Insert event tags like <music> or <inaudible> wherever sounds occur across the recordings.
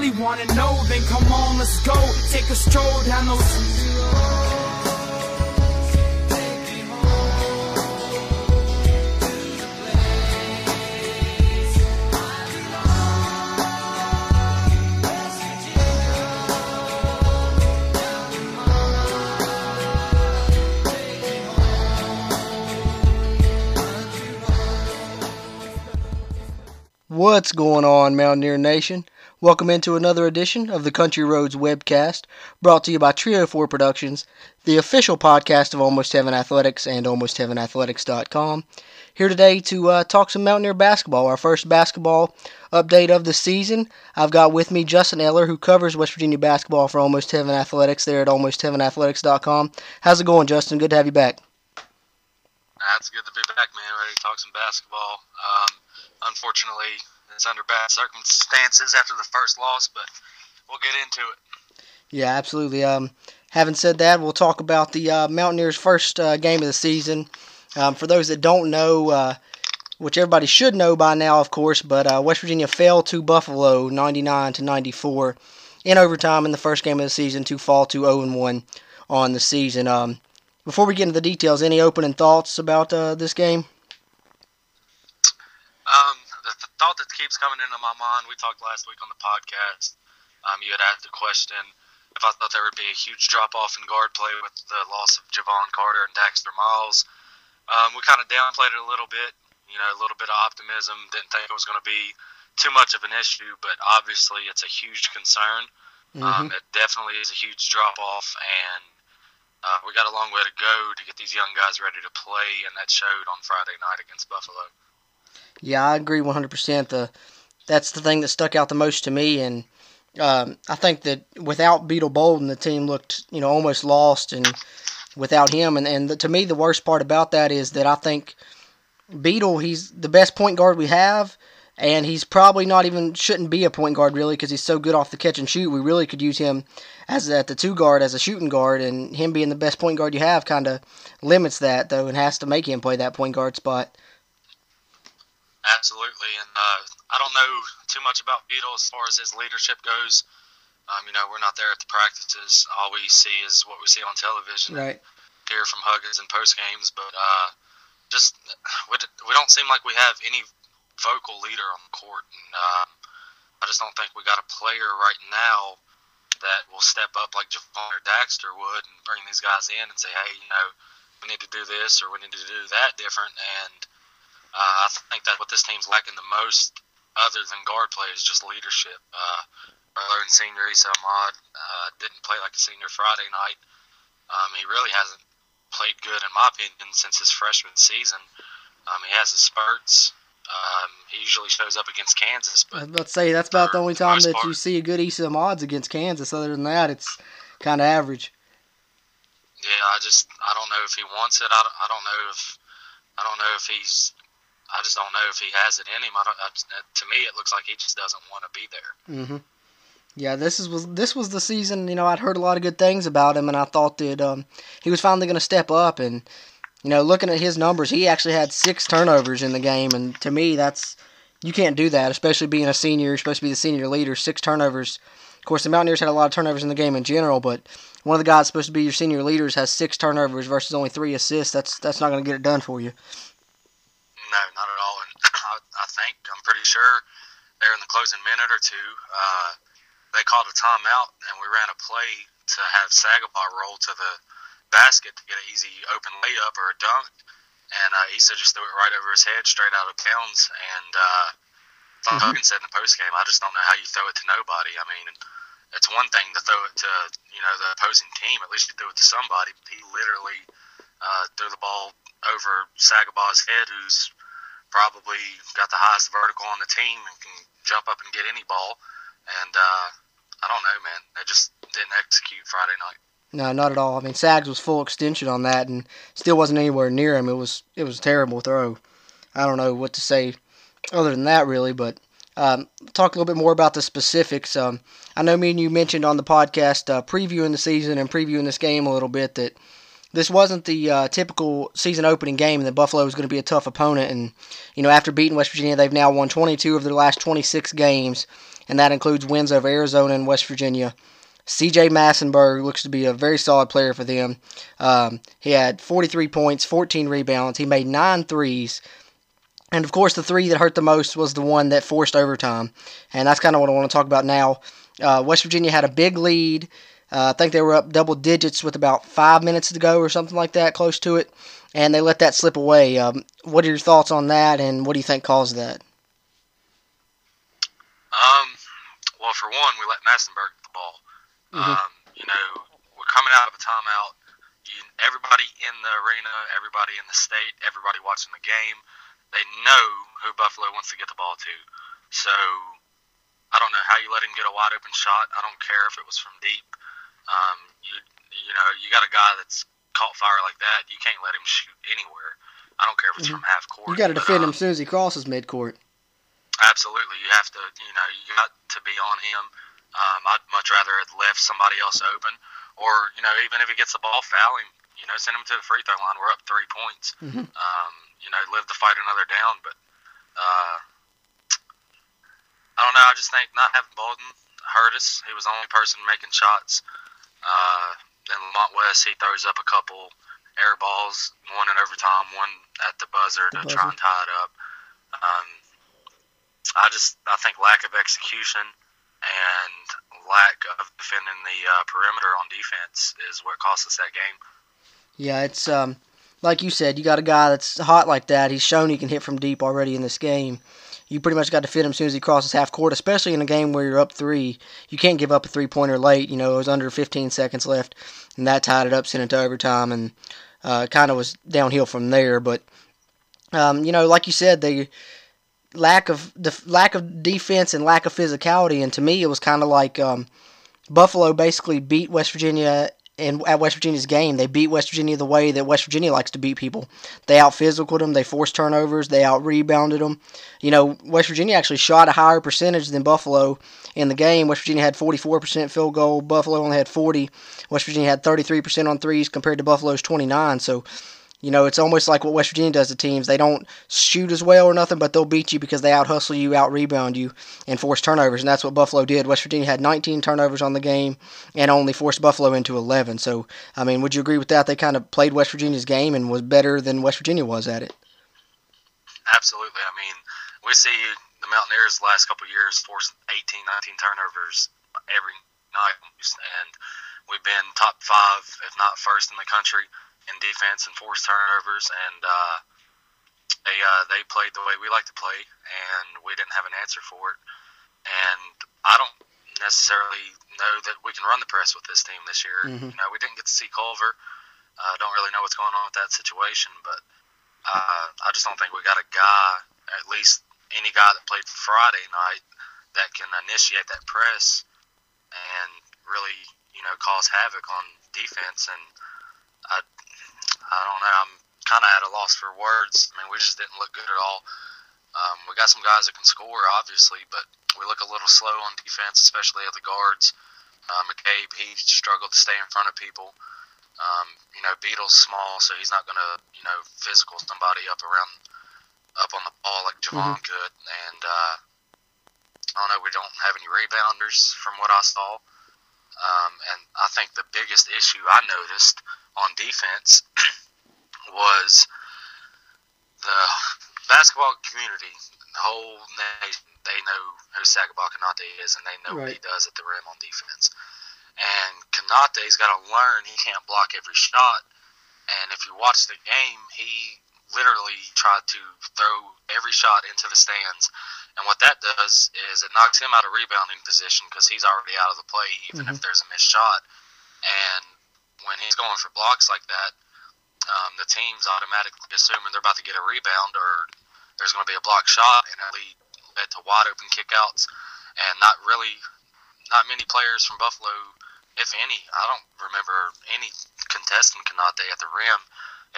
really wanna know, then come on, let's go. Take a stroll down those. What's going on, Mountaineer Nation? Welcome into another edition of the Country Roads webcast, brought to you by Trio 4 Productions, the official podcast of Almost Heaven Athletics and AlmostHeavenAthletics.com. Here today to uh, talk some Mountaineer basketball, our first basketball update of the season. I've got with me Justin Eller, who covers West Virginia basketball for Almost Heaven Athletics there at AlmostHeavenAthletics.com. How's it going, Justin? Good to have you back. That's good to be back, man. Ready to talk some basketball. Um, unfortunately, under bad circumstances after the first loss, but we'll get into it. Yeah, absolutely. Um, having said that, we'll talk about the uh, Mountaineers' first uh, game of the season. Um, for those that don't know, uh, which everybody should know by now, of course, but uh, West Virginia fell to Buffalo 99 to 94 in overtime in the first game of the season to fall to 0 and 1 on the season. Um, before we get into the details, any opening thoughts about uh, this game? Um, the, the thought that keeps coming into my mind, we talked last week on the podcast. Um, you had asked the question if I thought there would be a huge drop off in guard play with the loss of Jevon Carter and Daxter Miles. Um, we kind of downplayed it a little bit, you know, a little bit of optimism. Didn't think it was going to be too much of an issue, but obviously it's a huge concern. Um, it definitely is a huge drop off, and uh, we got a long way to go to get these young guys ready to play, and that showed on Friday night against Buffalo. Yeah, I agree 100%. The that's the thing that stuck out the most to me, and um, I think that without Beetle Bolden, the team looked you know almost lost, and without him, and and the, to me the worst part about that is that I think Beetle he's the best point guard we have. And he's probably not even shouldn't be a point guard really because he's so good off the catch and shoot. We really could use him as at the two guard as a shooting guard, and him being the best point guard you have kind of limits that though, and has to make him play that point guard spot. Absolutely, and uh, I don't know too much about Beetle as far as his leadership goes. Um, you know, we're not there at the practices. All we see is what we see on television. Right. Hear from Huggins in post games, but uh, just we, we don't seem like we have any vocal leader on the court, and uh, I just don't think we got a player right now that will step up like Jevon or Daxter would and bring these guys in and say, hey, you know, we need to do this or we need to do that different. And uh, I think that what this team's lacking the most, other than guard play, is just leadership. Uh, our lone senior Esa Ahmad uh, didn't play like a senior Friday night. Um, he really hasn't played good, in my opinion, since his freshman season. Um, he has his spurts. Um, he usually shows up against Kansas, but to say that's about the only time that you see a good Issa Mods against Kansas. Other than that, it's kind of average. yeah, I just I don't know if he wants it. I don't, I don't know if I don't know if he's. I just don't know if he has it in him. I don't, I to me, it looks like he just doesn't want to be there. hmm Yeah, this is was this was the season. You know, I'd heard a lot of good things about him, and I thought that um, he was finally going to step up. And you know, looking at his numbers, he actually had six turnovers in the game, and to me, that's you can't do that, especially being a senior. You're supposed to be the senior leader. Six turnovers. Of course, the Mountaineers had a lot of turnovers in the game in general, but one of the guys supposed to be your senior leaders has six turnovers versus only three assists. That's that's not going to get it done for you. No, not at all. And <clears throat> I, I think I'm pretty sure there in the closing minute or two, uh, they called a timeout and we ran a play to have Sagaba roll to the basket to get an easy open layup or a dunk, and uh, Esa just threw it right over his head, straight out of bounds. And uh, like Mhm. Huggins said in the post game, I just don't know how you throw it to nobody. I mean, it's one thing to throw it to you know the opposing team. At least you threw it to somebody. He literally uh, threw the ball over Sagaba's head, who's probably got the highest vertical on the team and can jump up and get any ball. And uh, I don't know, man. They just didn't execute Friday night. No, not at all. I mean, Sags was full extension on that, and still wasn't anywhere near him. It was it was a terrible throw. I don't know what to say other than that, really. But um, talk a little bit more about the specifics. Um, I know me and you mentioned on the podcast uh, previewing the season and previewing this game a little bit that this wasn't the uh, typical season opening game, and that Buffalo was going to be a tough opponent. And you know, after beating West Virginia, they've now won 22 of their last 26 games, and that includes wins over Arizona and West Virginia. CJ Massinburg looks to be a very solid player for them. Um, he had 43 points, 14 rebounds. He made nine threes. And of course, the three that hurt the most was the one that forced overtime. And that's kind of what I want to talk about now. Uh, West Virginia had a big lead. Uh, I think they were up double digits with about five minutes to go or something like that, close to it. And they let that slip away. Um, what are your thoughts on that, and what do you think caused that? Um, well, for one, we let Massinburg get the ball. Mm-hmm. Um, you know, we're coming out of a timeout. You, everybody in the arena, everybody in the state, everybody watching the game, they know who Buffalo wants to get the ball to. So I don't know how you let him get a wide open shot. I don't care if it was from deep. Um, you you know you got a guy that's caught fire like that. You can't let him shoot anywhere. I don't care if it's mm-hmm. from half court. You got to defend um, him as soon as he crosses mid court. Absolutely, you have to. You know, you got to be on him. Um, I'd much rather have left somebody else open, or you know, even if he gets the ball, foul him. You know, send him to the free throw line. We're up three points. Mm-hmm. Um, you know, live to fight another down. But uh, I don't know. I just think not having Bolden hurt us. He was the only person making shots. Uh, then Lamont West, he throws up a couple air balls, one in overtime, one at the buzzer to buzzer. try and tie it up. Um, I just I think lack of execution and lack of defending the uh, perimeter on defense is what cost us that game. Yeah, it's um, like you said, you got a guy that's hot like that. He's shown he can hit from deep already in this game. You pretty much got to fit him as soon as he crosses half court, especially in a game where you're up three. You can't give up a three pointer late. You know, it was under 15 seconds left, and that tied it up, sent it to overtime, and uh, kind of was downhill from there. But um, you know, like you said, they lack of the lack of defense and lack of physicality. And to me, it was kind of like um, Buffalo basically beat West Virginia in at West Virginia's game. They beat West Virginia the way that West Virginia likes to beat people. They out physical them. They forced turnovers. They out rebounded them. You know, West Virginia actually shot a higher percentage than Buffalo in the game. West Virginia had 44% field goal. Buffalo only had 40. West Virginia had 33% on threes compared to Buffalo's 29. So you know, it's almost like what West Virginia does to teams. They don't shoot as well or nothing, but they'll beat you because they out hustle you, out rebound you, and force turnovers. And that's what Buffalo did. West Virginia had 19 turnovers on the game and only forced Buffalo into 11. So, I mean, would you agree with that? They kind of played West Virginia's game and was better than West Virginia was at it. Absolutely. I mean, we see the Mountaineers the last couple years force 18, 19 turnovers every night, and we've been top five, if not first, in the country in defense and forced turnovers, and uh, they uh, they played the way we like to play, and we didn't have an answer for it. And I don't necessarily know that we can run the press with this team this year. Mm-hmm. You know, we didn't get to see Culver. I uh, don't really know what's going on with that situation, but uh, I just don't think we got a guy, at least any guy that played Friday night, that can initiate that press and really, you know, cause havoc on defense. And I, I don't know. I'm kind of at a loss for words. I mean, we just didn't look good at all. Um, we got some guys that can score, obviously, but we look a little slow on defense, especially at the guards. Uh, McCabe, he struggled to stay in front of people. Um, you know, Beetle's small, so he's not going to, you know, physical somebody up around, up on the ball like Jevon mm-hmm. could. And uh, I don't know, we don't have any rebounders from what I saw. Um, and I think the biggest issue I noticed on defense <clears throat> was the basketball community, the whole nation, they know who Sagaba Konate is and they know right. what he does at the rim on defense. And Konate's got to learn he can't block every shot. And if you watch the game, he literally tried to throw every shot into the stands. And what that does is it knocks him out of rebounding position because he's already out of the play, even mm-hmm. if there's a missed shot. And when he's going for blocks like that, um, the team's automatically assuming they're about to get a rebound or there's going to be a block shot, and it lead, led to wide open kickouts. And not really, not many players from Buffalo, if any, I don't remember any contesting Konate at the rim.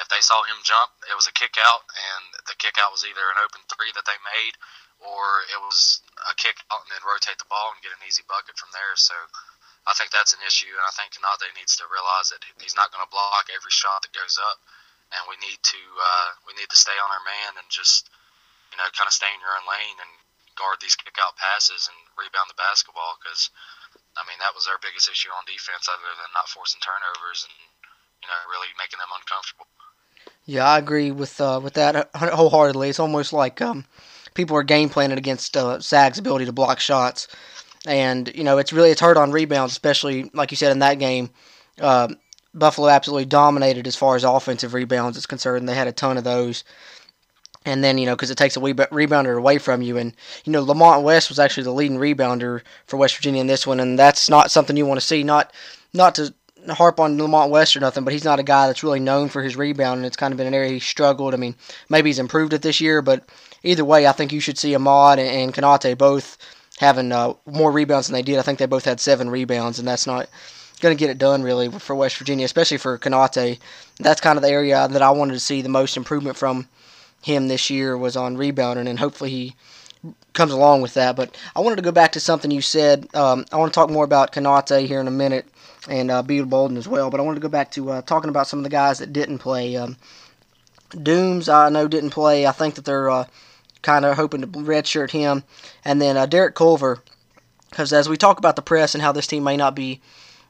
If they saw him jump, it was a kick out, and the kick out was either an open three that they made, or it was a kick and then rotate the ball and get an easy bucket from there. So I think that's an issue, and I think Konate needs to realize that he's not going to block every shot that goes up, and we need to uh, we need to stay on our man and just you know kind of stay in your own lane and guard these kick out passes and rebound the basketball because I mean that was our biggest issue on defense other than not forcing turnovers and you know really making them uncomfortable. Yeah, I agree with uh, with that wholeheartedly. It's almost like um, people are game planning against uh, Sag's ability to block shots, and you know it's really it's hard on rebounds, especially like you said in that game. Uh, Buffalo absolutely dominated as far as offensive rebounds is concerned. They had a ton of those. And then, you know, because it takes a rebounder away from you. And, you know, Lamont West was actually the leading rebounder for West Virginia in this one. And that's not something you want to see. Not not to harp on Lamont West or nothing, but he's not a guy that's really known for his rebound, and it's kind of been an area he struggled. I mean, maybe he's improved it this year, but either way, I think you should see Ahmad and Konate both having uh, more rebounds than they did. I think they both had seven rebounds, and that's not going to get it done really for West Virginia, especially for Konate. That's kind of the area that I wanted to see the most improvement from him this year was on rebounding, and hopefully he comes along with that. But I wanted to go back to something you said. Um, I want to talk more about Konate here in a minute and uh, Beetle Bolden as well. But I wanted to go back to uh, talking about some of the guys that didn't play. Um, Doomes, I know, didn't play. I think that they're uh, kind of hoping to redshirt him. And then uh, Derek Culver, because as we talk about the press and how this team may not be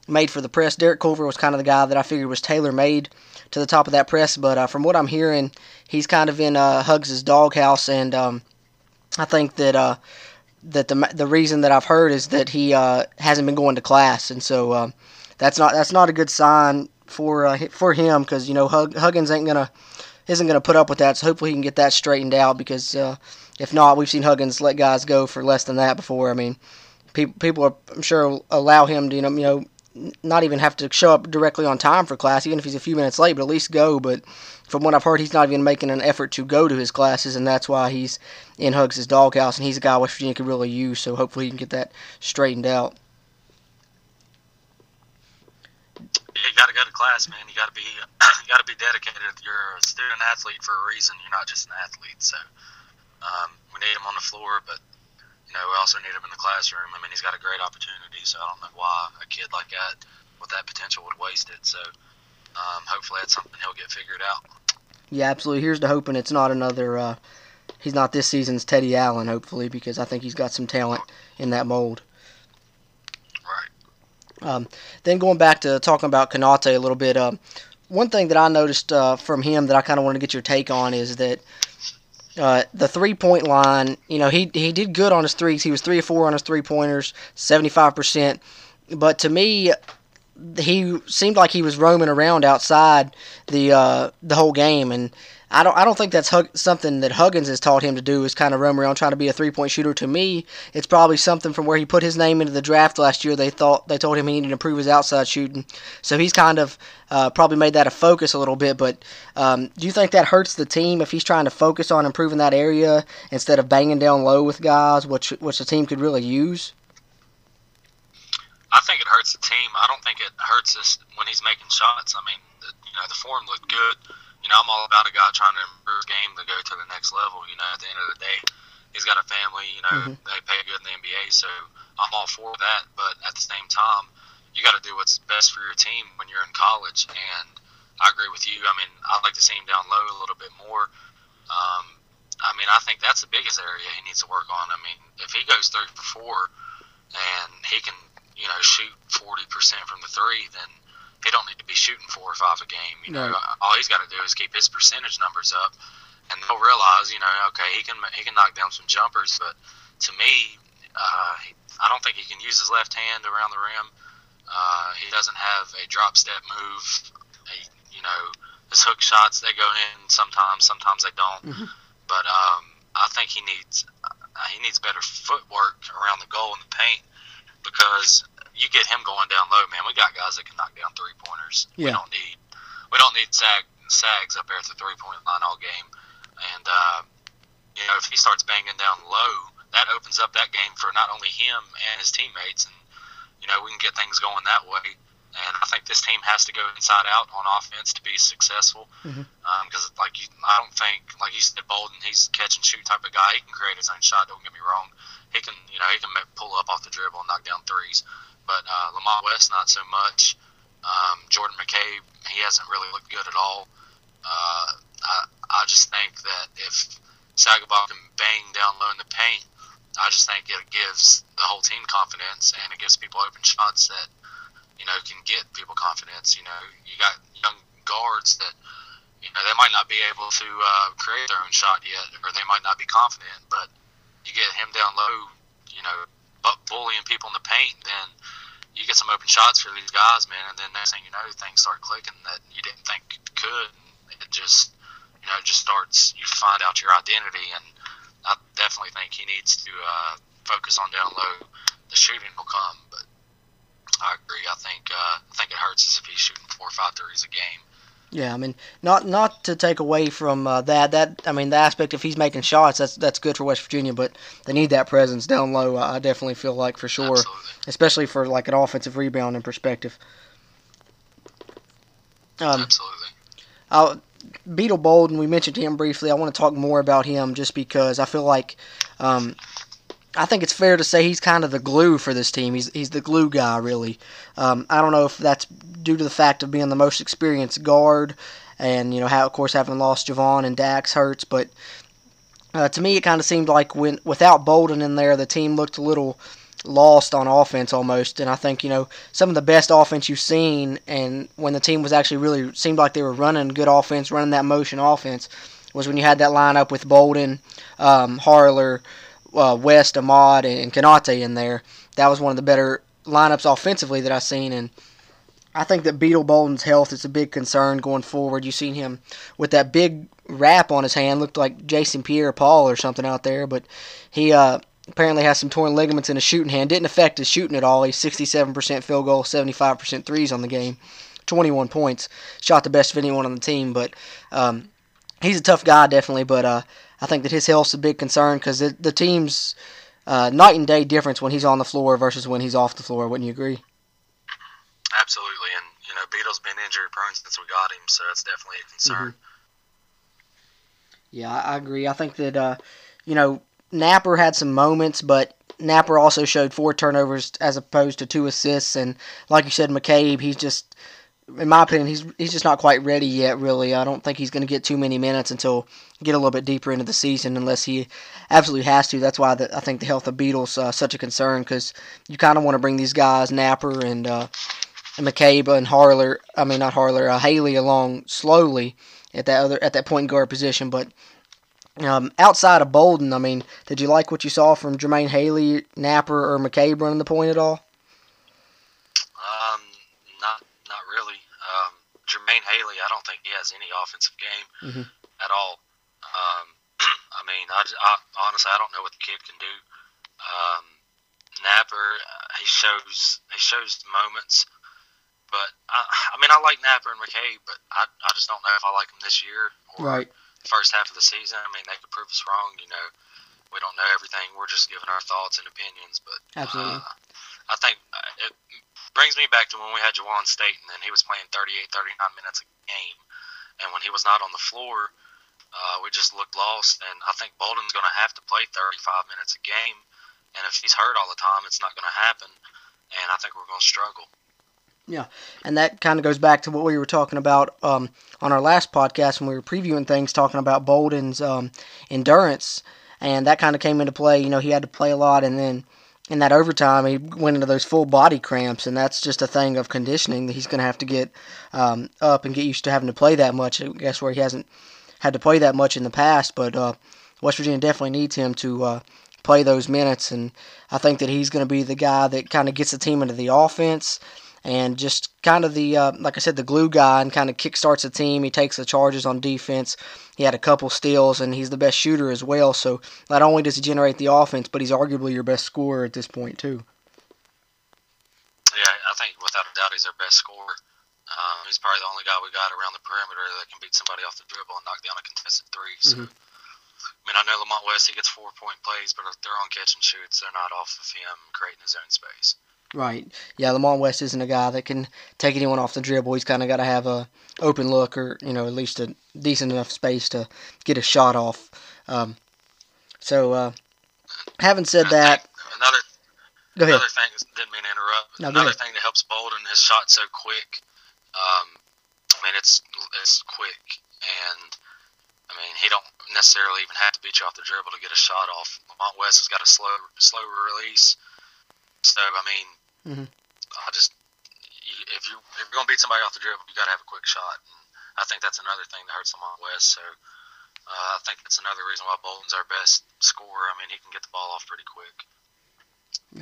made for the press, Derek Culver was kind of the guy that I figured was tailor made to the top of that press. But uh, from what I'm hearing, he's kind of in uh, Hugs' doghouse, and um, I think that uh, that the the reason that I've heard is that he uh, hasn't been going to class, and so uh, that's not that's not a good sign for uh, for him because you know Hug, Huggins ain't gonna isn't gonna put up with that. So hopefully he can get that straightened out because uh, if not, we've seen Huggins let guys go for less than that before. I mean, people people are, I'm sure allow him to you know you know not even have to show up directly on time for class, even if he's a few minutes late, but at least go. But from what I've heard, he's not even making an effort to go to his classes, and that's why he's in Hugs' doghouse, and he's a guy West Virginia could really use. So hopefully he can get that straightened out. Yeah, you got to go to class, man. You got to be <clears throat> you got to be dedicated. You're a student athlete for a reason. You're not just an athlete. So um, we need him on the floor, but you know, we also need him in the classroom. I mean, he's got a great opportunity, so I don't know why a kid like that with that potential would waste it. So um, hopefully that's something he'll get figured out. Yeah, absolutely. Here's to hoping it's not another. Uh, he's not this season's Teddy Allen, hopefully, because I think he's got some talent in that mold. Um, then going back to talking about Konate a little bit, uh, one thing that I noticed uh, from him that I kind of want to get your take on is that uh, the three point line, you know, he he did good on his threes. He was three or four on his three pointers, seventy five percent. But to me, he seemed like he was roaming around outside the uh, the whole game, and I don't I don't think that's Hug- something that Huggins has taught him to do is kind of roam around trying to be a three point shooter. To me, it's probably something from where he put his name into the draft last year. They thought they told him he needed to improve his outside shooting, so he's kind of uh, probably made that a focus a little bit. But um, do you think that hurts the team if he's trying to focus on improving that area instead of banging down low with guys, which which the team could really use? I think it hurts the team. I don't think it hurts us when he's making shots. I mean, the, you know, the form looked good you know, I'm all about a guy trying to improve his game to go to the next level. You know, at the end of the day, he's got a family. You know, mm-hmm. they pay good in the NBA, so I'm all for that. But at the same time, you got to do what's best for your team when you're in college. And I agree with you. I mean, I'd like to see him down low a little bit more. Um, I mean, I think that's the biggest area he needs to work on. I mean, if he goes three for four and he can, you know, shoot 40% from the three, then he don't need to be shooting four or five a game. You know, right. all he's got to do is keep his percentage numbers up, and they'll realize, you know, okay, he can he can knock down some jumpers, but to me, uh, I don't think he can use his left hand around the rim. Uh, he doesn't have a drop step move. He, you know, his hook shots they go in sometimes, sometimes they don't. Mm-hmm. But um, I think he needs uh, he needs better footwork around the goal in the paint because you get him going down low, man. We got guys that can knock down three pointers. Yeah. We don't need we don't need sag sags up there at the three point line all game. And uh, you know, if he starts banging down low, that opens up that game for not only him and his teammates, and you know we can get things going that way. And I think this team has to go inside out on offense to be successful. Because, mm-hmm. um, like, you, I don't think, like you said, Bolden, he's catch and shoot type of guy. He can create his own shot. Don't get me wrong. He can, you know, he can pull up off the dribble and knock down threes. But uh, Lamont West, not so much. Um, Jordan McCabe, he hasn't really looked good at all. Uh, I, I just think that if Sagaba can bang down low in the paint, I just think it gives the whole team confidence and it gives people open shots that you know can get people confidence. You know, you got young guards that you know they might not be able to uh, create their own shot yet, or they might not be confident, but you get him down low, you know, bullying people in the paint, then you get some open shots for these guys, man, and then next thing you know, things start clicking that you didn't think could. And it just, you know, just starts. You find out your identity, and I definitely think he needs to uh, focus on down low. The shooting will come, but I agree. I think uh, I think it hurts us if he's shooting four or five threes a game. Yeah, I mean, not not to take away from uh, that. That I mean, the aspect if he's making shots, that's that's good for West Virginia, but they need that presence down low. I definitely feel like for sure, Absolutely. especially for like an offensive rebound in perspective. Um, Absolutely. I'll, Beetle Bolden, we mentioned him briefly. I want to talk more about him just because I feel like um, I think it's fair to say he's kind of the glue for this team. He's he's the glue guy, really. Um, I don't know if that's due to the fact of being the most experienced guard, and you know how, of course, having lost Jevon and Dax hurts. But uh, to me, it kind of seemed like when without Bolden in there, the team looked a little lost on offense almost. And I think you know some of the best offense you've seen, and when the team was actually really seemed like they were running good offense, running that motion offense, was when you had that lineup with Bolden, um, Harler uh, West, Ahmad, and Konate in there. That was one of the better lineups offensively that I've seen, and I think that Beetle Bolden's health is a big concern going forward. You've seen him with that big wrap on his hand, looked like Jason Pierre-Paul or something out there, but he uh, apparently has some torn ligaments in his shooting hand. Didn't affect his shooting at all. He's 67% field goal, 75% threes on the game, 21 points. Shot the best of anyone on the team, but um, he's a tough guy, definitely, but uh, I think that his health's a big concern because the, the team's uh, night and day difference when he's on the floor versus when he's off the floor. Wouldn't you agree? Absolutely, and you know Beetle's been injury prone since we got him, so it's definitely a concern. Mm-hmm. Yeah, I agree. I think that uh, you know Napper had some moments, but Napper also showed four turnovers as opposed to two assists, and like you said, McCabe, he's just in my opinion, he's he's just not quite ready yet. Really, I don't think he's going to get too many minutes until get a little bit deeper into the season, unless he absolutely has to. That's why the, I think the health of Beetle's uh, such a concern because you kind of want to bring these guys, Napper and, uh, and McCabe and Harler. I mean, not Harler, uh, Haley along slowly at that other at that point guard position. But um, outside of Bolden, I mean, did you like what you saw from Jermaine Haley, Napper, or McCabe running the point at all? Um, not not really. Um, Jermaine Haley, I don't think he has any offensive game Mhm. at all. Um, <clears throat> I mean, I, I honestly I don't know what the kid can do. Um, Napper, uh, he shows he shows moments, but I, I mean I like Napper and McCabe, but I I just don't know if I like them this year or Right. first half of the season. I mean, they could prove us wrong. You know, we don't know everything. We're just giving our thoughts and opinions. But Absolutely. uh, I think uh, it brings me back to when we had Juwan Staten, and then he was playing 38, 39 minutes a game, and when he was not on the floor, uh, we just looked lost. And I think Bolden's going to have to play 35 minutes a game, and if he's hurt all the time, it's not going to happen. And I think we're going to struggle. Yeah, and that kind of goes back to what we were talking about um, on our last podcast when we were previewing things, talking about Bolden's um, endurance. And that kind of came into play. You know, he had to play a lot, and then in that overtime, he went into those full body cramps, and that's just a thing of conditioning that he's going to have to get um, up and get used to having to play that much. I guess where he hasn't had to play that much in the past, but uh, West Virginia definitely needs him to uh, play those minutes, and I think that he's going to be the guy that kind of gets the team into the offense and just kind of the uh, like I said, the glue guy, and kind of kickstarts the team. He takes the charges on defense. He had a couple steals, and he's the best shooter as well. So not only does he generate the offense, but he's arguably your best scorer at this point too. Yeah, I think without a doubt he's our best scorer. Um, he's probably the only guy we got around the perimeter that can beat somebody off the dribble and knock down a contested three. So, Mhm. I mean, I know Lamont West he gets four point plays, but if they're on catch and shoots, they're not off of him creating his own space. Right. Yeah, Lamont West isn't a guy that can take anyone off the dribble. He's kind of got to have a open look or you know at least a decent enough space to get a shot off. Um, so uh, having said I that, another Go ahead. Another thing, didn't mean to interrupt. No, Another thing that helps Bolden, his shot so quick. Um, I mean, it's it's quick, and I mean he don't necessarily even have to beat you off the dribble to get a shot off. Lamont West has got a slow slow release, so I mean, Mhm. I just if you if you're gonna beat somebody off the dribble, you got to have a quick shot. And I think that's another thing that hurts Lamont West. So uh, I think that's another reason why Bolden's our best scorer. I mean, he can get the ball off pretty quick.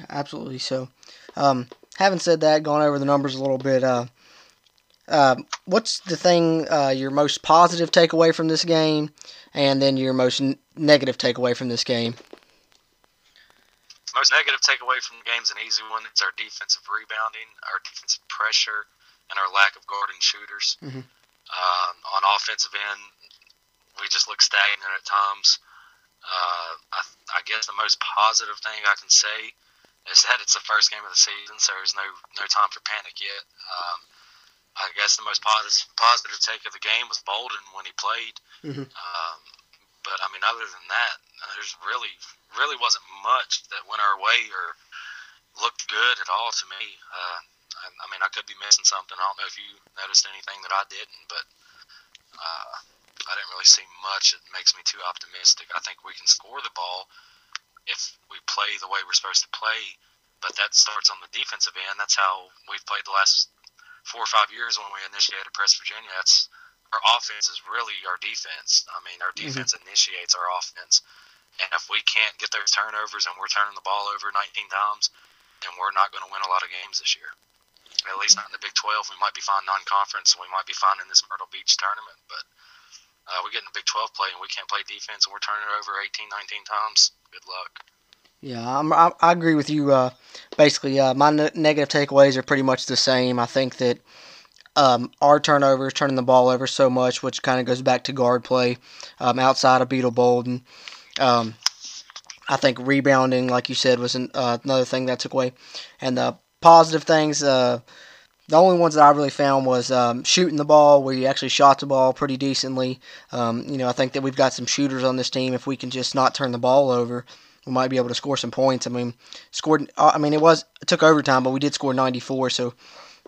Absolutely. So, um, having said that, going over the numbers a little bit, uh, uh, what's the thing uh, your most positive takeaway from this game, and then your most n- negative takeaway from this game? Most negative takeaway from the game's an easy one. It's our defensive rebounding, our defensive pressure, and our lack of guarding shooters. Mhm. Um, on offensive end, we just look stagnant at times. Uh, I, I guess the most positive thing I can say is that it's the first game of the season, so there's no no time for panic yet. Um, I guess the most positive positive take of the game was Bolden when he played. Mhm. Um, but I mean, other than that, there's really really wasn't much that went our way or looked good at all to me. Uh, I, I mean, I could be missing something. I don't know if you noticed anything that I didn't, but uh, I didn't really see much that makes me too optimistic. I think we can score the ball if we play the way we're supposed to play, but that starts on the defensive end. That's how we've played the last four or five years when we initiated Press Virginia. That's our offense is really our defense. I mean, our defense initiates our offense. And if we can't get those turnovers and we're turning the ball over 19 times, then we're not going to win a lot of games this year. At least not in the Big 12. We might be fine non-conference, and we might be fine in this Myrtle Beach tournament. But uh, we get in the Big 12 play and we can't play defense, and we're turning it over 18, 19 times. Good luck. Yeah, I'm, I, I agree with you. Uh, basically, uh, my ne- negative takeaways are pretty much the same. I think that um, our turnovers, turning the ball over so much, which kind of goes back to guard play um, outside of Beetle Bolden. Um, I think rebounding, like you said, was an, uh, another thing that took away. And the positive things, uh, the only ones that I really found was um, shooting the ball, where you actually shot the ball pretty decently. Um, you know, I think that we've got some shooters on this team. If we can just not turn the ball over, we might be able to score some points. I mean, scored. I mean, it was it took overtime, but we did score 94, so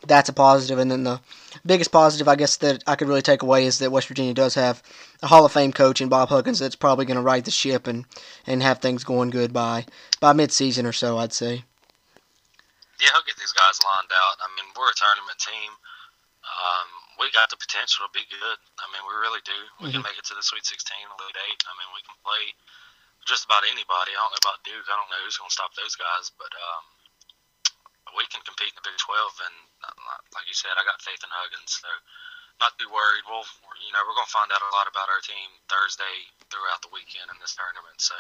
that's a positive. And then the biggest positive, I guess, that I could really take away is that West Virginia does have a Hall of Fame coach in Bob Huggins that's probably going to right the ship and, and have things going good by by midseason or so, I'd say. Yeah, he'll get these guys lined out. I mean, we're a tournament team. Um, we got the potential to be good. I mean, we really do. We can make it to the Sweet 16, Elite Eight. I mean, we can play just about anybody. I don't know about Duke. I don't know who's going to stop those guys, but um, we can compete in the Big 12. And uh, like you said, I got faith in Huggins, so not too worried. Well, you know, we're going to find out a lot about our team Thursday throughout the weekend in this tournament. So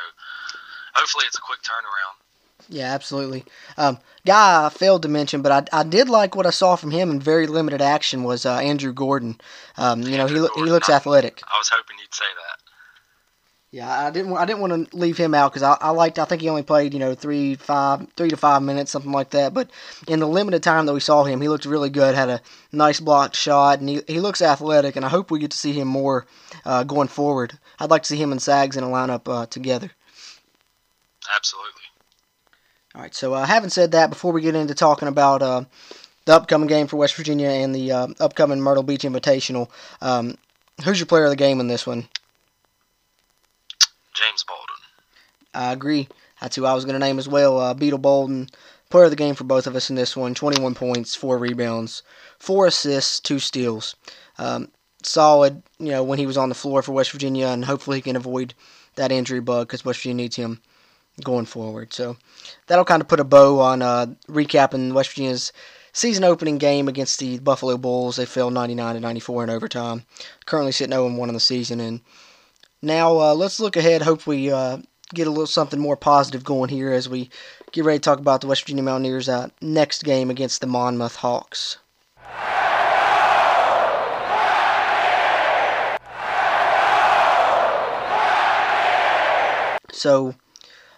hopefully, it's a quick turnaround. Yeah, absolutely. Um, guy I failed to mention, but I, I did like what I saw from him in very limited action was uh, Andrew Gordon. Um, you know, he Andrew lo- he Gordon, looks I- athletic. I was hoping you'd say that. Yeah, I didn't. I didn't want to leave him out because I, I liked. I think he only played, you know, three, five, three to five minutes, something like that. But in the limited time that we saw him, he looked really good. Had a nice blocked shot, and he, he looks athletic. And I hope we get to see him more uh, going forward. I'd like to see him and Sags in a lineup uh, together. Absolutely. All right. So, uh, having said that, before we get into talking about uh, the upcoming game for West Virginia and the uh, upcoming Myrtle Beach Invitational, um, who's your player of the game in this one? James Bolden. I agree. That's who I was going to name as well. Uh, Beetle Bolden, player of the game for both of us in this one. 21 points, 4 rebounds, 4 assists, 2 steals. Um, solid, you know, when he was on the floor for West Virginia, and hopefully he can avoid that injury bug because West Virginia needs him going forward. So that'll kind of put a bow on uh, recapping West Virginia's season opening game against the Buffalo Bulls. They fell 99 to 94 in overtime. Currently sitting 0 1 in the season. And now uh, let's look ahead. Hopefully, uh, get a little something more positive going here as we get ready to talk about the West Virginia Mountaineers' uh, next game against the Monmouth Hawks. So,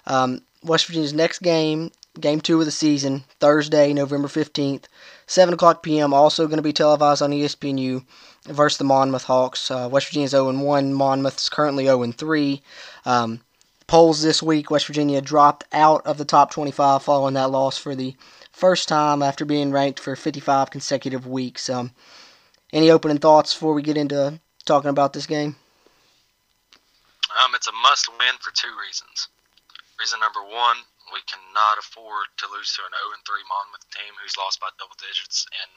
um, West Virginia's next game, game two of the season, Thursday, November 15th, 7 o'clock p.m., also going to be televised on ESPNU versus the Monmouth Hawks. Uh, West Virginia's 0 1, Monmouth's currently 0 3. Um, polls this week, West Virginia dropped out of the top 25 following that loss for the first time after being ranked for 55 consecutive weeks. Um, any opening thoughts before we get into talking about this game? Um, it's a must win for two reasons. Reason number one, we cannot afford to lose to an 0 3 Monmouth team who's lost by double digits in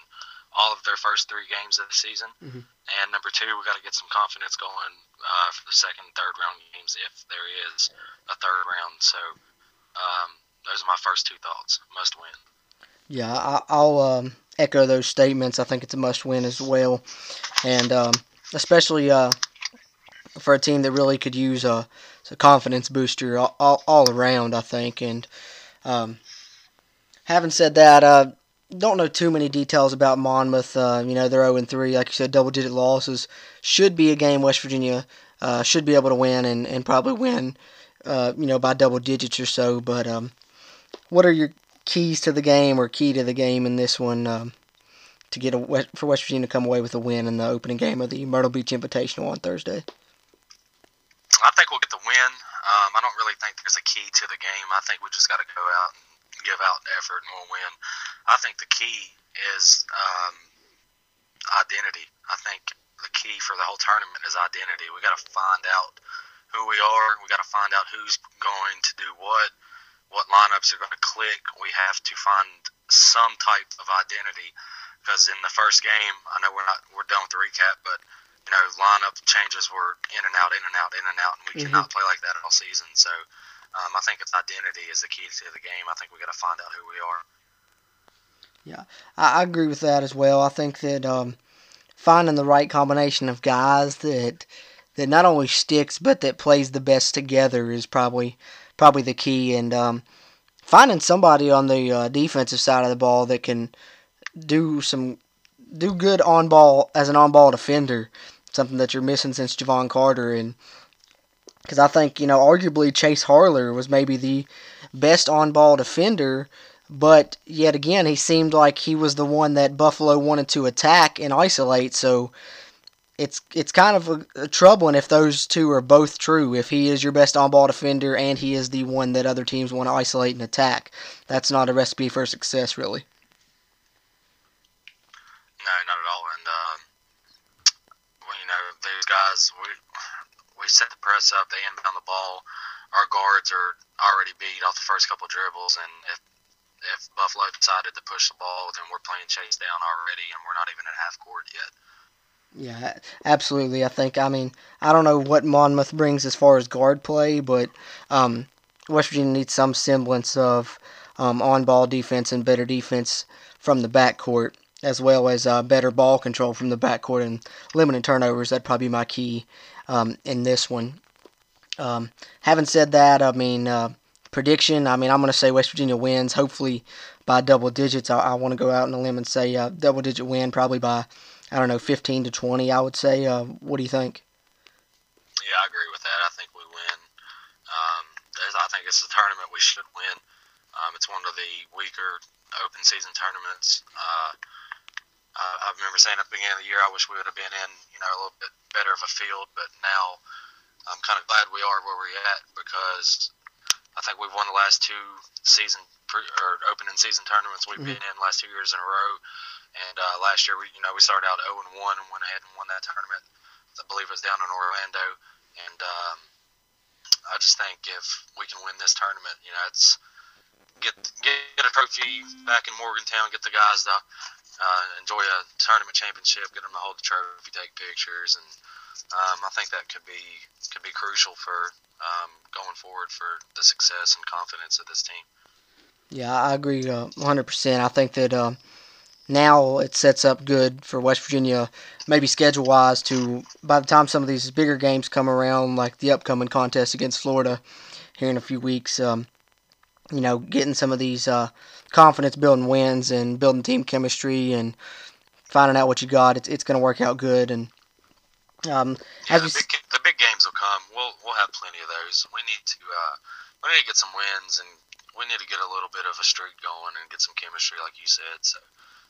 all of their first three games of the season. Mhm. And number two, we got to get some confidence going uh, for the second, third round games if there is a third round. So um, those are my first two thoughts. Must win. Yeah, I, I'll um, echo those statements. I think it's a must win as well. And um, especially uh, for a team that really could use a, a confidence booster all, all, all around, I think. And um, having said that, uh, don't know too many details about Monmouth. Uh, you know, they're 0 3. Like you said, double digit losses. Should be a game West Virginia uh, should be able to win and, and probably win, uh, you know, by double digits or so. But um, what are your keys to the game or key to the game in this one um, to get a, for West Virginia to come away with a win in the opening game of the Myrtle Beach Invitational on Thursday? I think we'll get the win. Um, I don't really think there's a key to the game. I think we just got to go out and give out effort and we'll win. I think the key is um, identity. I think the key for the whole tournament is identity. We got to find out who we are. We got to find out who's going to do what, what lineups are going to click. We have to find some type of identity because in the first game, I know we're not we're done with the recap, but you know lineup changes were in and out, in and out, in and out, and we Mhm. cannot play like that all season. So um, I think it's identity is the key to the game. I think we got to find out who we are. I, I agree with that as well. I think that um, finding the right combination of guys that that not only sticks but that plays the best together is probably probably the key. And um, finding somebody on the uh, defensive side of the ball that can do some do good on ball as an on ball defender, something that you're missing since Jevon Carter and. Because I think, you know, arguably Chase Harler was maybe the best on ball defender but yet again, he seemed like he was the one that Buffalo wanted to attack and isolate. So it's it's kind of a, a troubling if those two are both true. If he is your best on-ball defender and he is the one that other teams want to isolate and attack, that's not a recipe for success, really. No, not at all. And um, well, you know, these guys, we we set the press up, they inbound the ball. Our guards are already beat off the first couple dribbles, and if if Buffalo decided to push the ball, then we're playing chase down already, and we're not even at half court yet. Yeah, absolutely. I think. I mean, I don't know what Monmouth brings as far as guard play, but um, West Virginia needs some semblance of um, on-ball defense and better defense from the backcourt, as well as uh, better ball control from the backcourt and limiting turnovers. That'd probably be my key um, in this one. Um, having said that, I mean, uh, prediction. I mean, I'm going to say West Virginia wins, hopefully by double digits. I, I want to go out on a limb and say uh, double-digit win, probably by I don't know, 15 to 20, I would say. Uh, what do you think? Yeah, I agree with that. I think we win. Um, I think it's a tournament we should win. Um, it's one of the weaker open season tournaments. Uh, I remember saying at the beginning of the year, I wish we would have been in, you know, a little bit better of a field. But now, I'm kind of glad we are where we're at because I think we've won the last two season pre- or opening season tournaments we've Mhm. been in last two years in a row. And uh, last year, we you know we started out 0 and 1 and went ahead and won that tournament. I believe it was down in Orlando. And um, I just think if we can win this tournament, you know, it's get get a trophy back in Morgantown, get the guys to uh, enjoy a tournament championship, get them to hold the trophy, take pictures, and um, I think that could be could be crucial for um, going forward for the success and confidence of this team. Yeah, I agree uh, 100%. I think that uh, now it sets up good for West Virginia, maybe schedule wise, to by the time some of these bigger games come around, like the upcoming contest against Florida here in a few weeks, um, you know, getting some of these uh, confidence building wins and building team chemistry and finding out what you got, it's, it's going to work out good. And um, Yeah, as the we, s- big, the big games will come. We'll we'll have plenty of those. We need to uh, we need to get some wins and we need to get a little bit of a streak going and get some chemistry, like you said. So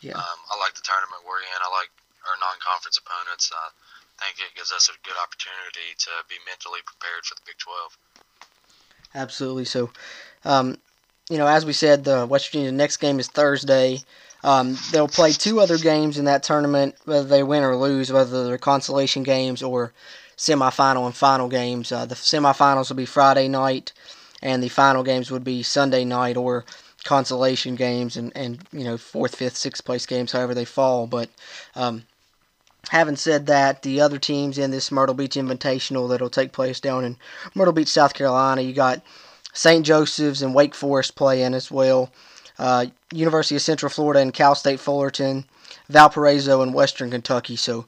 Yeah. um, I like the tournament we're in. I like our non-conference opponents. I think it gives us a good opportunity to be mentally prepared for the Big 12. Absolutely. So, um, you know, as we said, the West Virginia next game is Thursday. Um, they'll play two other games in that tournament, whether they win or lose, whether they're consolation games or semifinal and final games. Uh, the semifinals will be Friday night, and the final games would be Sunday night or consolation games and, and you know fourth, fifth, sixth place games, however they fall. But um, having said that, the other teams in this Myrtle Beach Invitational that'll take place down in Myrtle Beach, South Carolina, you got St. Joseph's and Wake Forest playing as well. Uh, University of Central Florida and Cal State Fullerton, Valparaiso and Western Kentucky. So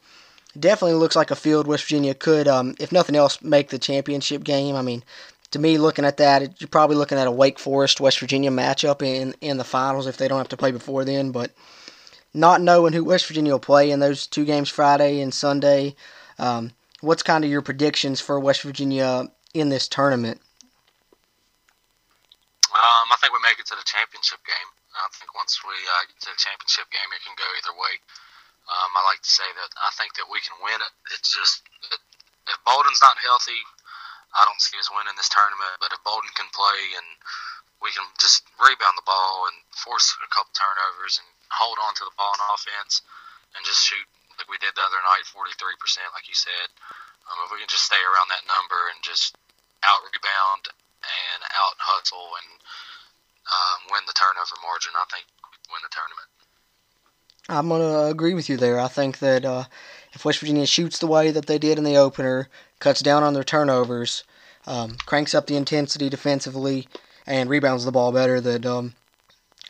definitely looks like a field West Virginia could, um, if nothing else, make the championship game. I mean, to me, looking at that, you're probably looking at a Wake Forest West Virginia matchup in in the finals if they don't have to play before then. But not knowing who West Virginia will play in those two games Friday and Sunday, um, what's kind of your predictions for West Virginia in this tournament? Um, I think we make it to the championship game. I think once we uh, get to the championship game, it can go either way. Um, I like to say that I think that we can win it. It's just if Bolden's not healthy, I don't see us winning this tournament. But if Bolden can play and we can just rebound the ball and force a couple turnovers and hold on to the ball in offense and just shoot like we did the other night, 43%, like you said. Um, if we can just stay around that number and just out rebound and out hustle and um, win the turnover margin, I think win the tournament. I'm to agree with you there. I think that uh, if West Virginia shoots the way that they did in the opener, cuts down on their turnovers, um, cranks up the intensity defensively, and rebounds the ball better, that um,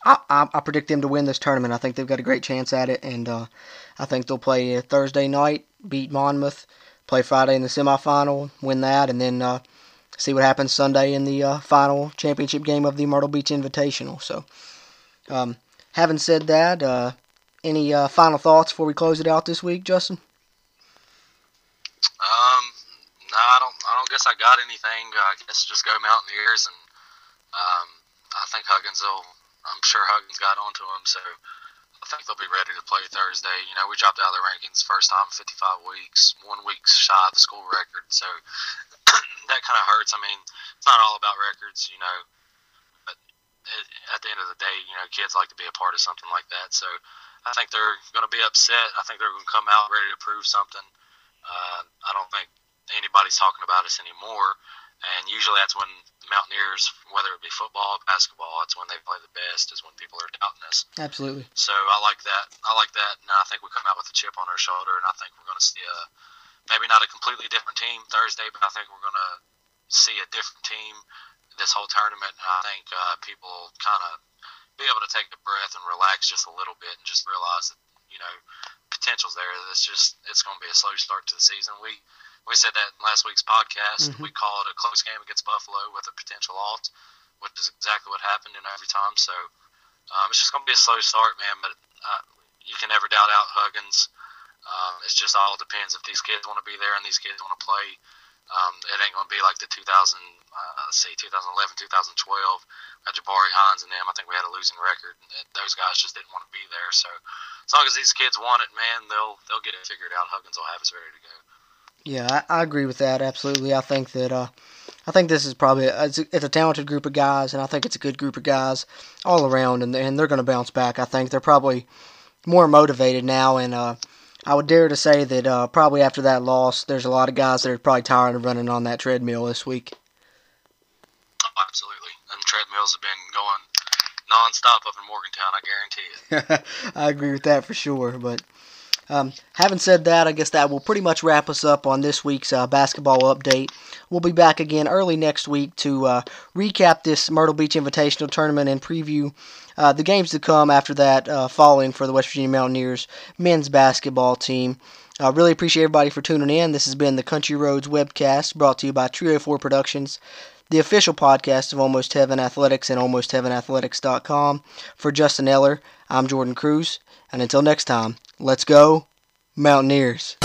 I, I, I, predict them to win this tournament. I think they've got a great chance at it, and uh, I think they'll play Thursday night, beat Monmouth, play Friday in the semifinal, win that, and then uh, see what happens Sunday in the uh, final championship game of the Myrtle Beach Invitational. So, um, having said that, uh, any uh, final thoughts before we close it out this week, Justin? Um, no, I don't. I don't guess I got anything. I guess just go Mountaineers, and um, I think Huggins will. I'm sure Huggins got onto him, so think they'll be ready to play Thursday. You know, we dropped out of the rankings first time 55 weeks, one week shy of the school record, so <clears throat> that kind of hurts. I mean, it's not all about records, you know, but it, at the end of the day, you know, kids like to be a part of something like that. So I think they're going to be upset. I think they're going to come out ready to prove something. Uh, I don't think anybody's talking about us anymore. And usually that's when the Mountaineers, whether it be football basketball, that's when they play the best, is when people are doubting us. Absolutely. So I like that. I like that. And I think we come out with a chip on our shoulder, and I think we're going to see a maybe not a completely different team Thursday, but I think we're going to see a different team this whole tournament. And I think uh, people kind of be able to take a breath and relax just a little bit and just realize that you know potential's there. It's just it's going to be a slow start to the season. We we said that in last week's podcast. Mm-hmm. We called it a close game against Buffalo with a potential loss, which is exactly what happened in every time. So um, it's just going to be a slow start, man. But uh, you can never doubt out Huggins. Um, it's just all depends if these kids want to be there and these kids want to play. Um, it ain't going to be like the 2000, uh, see, 2011, 2012 at Jabari Hinds and them. I think we had a losing record. Those guys just didn't want to be there. So as long as these kids want it, man, they'll they'll get it figured out. Huggins will have us ready to go. Yeah, I, I agree with that absolutely. I think that uh, I think this is probably a, it's, a, it's a talented group of guys, and I think it's a good group of guys all around, and and they're going to bounce back. I think they're probably more motivated now, and uh, I would dare to say that uh, probably after that loss, there's a lot of guys that are probably tired of running on that treadmill this week. Oh, absolutely, and treadmills have been going nonstop up in Morgantown. I guarantee it. <laughs> I agree with that for sure. But um, having said that, I guess that will pretty much wrap us up on this week's uh, basketball update. We'll be back again early next week to uh, recap this Myrtle Beach Invitational Tournament and preview uh, the games to come after that, uh, following for the West Virginia Mountaineers men's basketball team. I uh, really appreciate everybody for tuning in. This has been the Country Roads webcast brought to you by Trio 4 Productions, the official podcast of Almost Heaven Athletics and AlmostHeavenAthletics.com. For Justin Eller, I'm Jordan Cruz, and until next time, let's go, Mountaineers.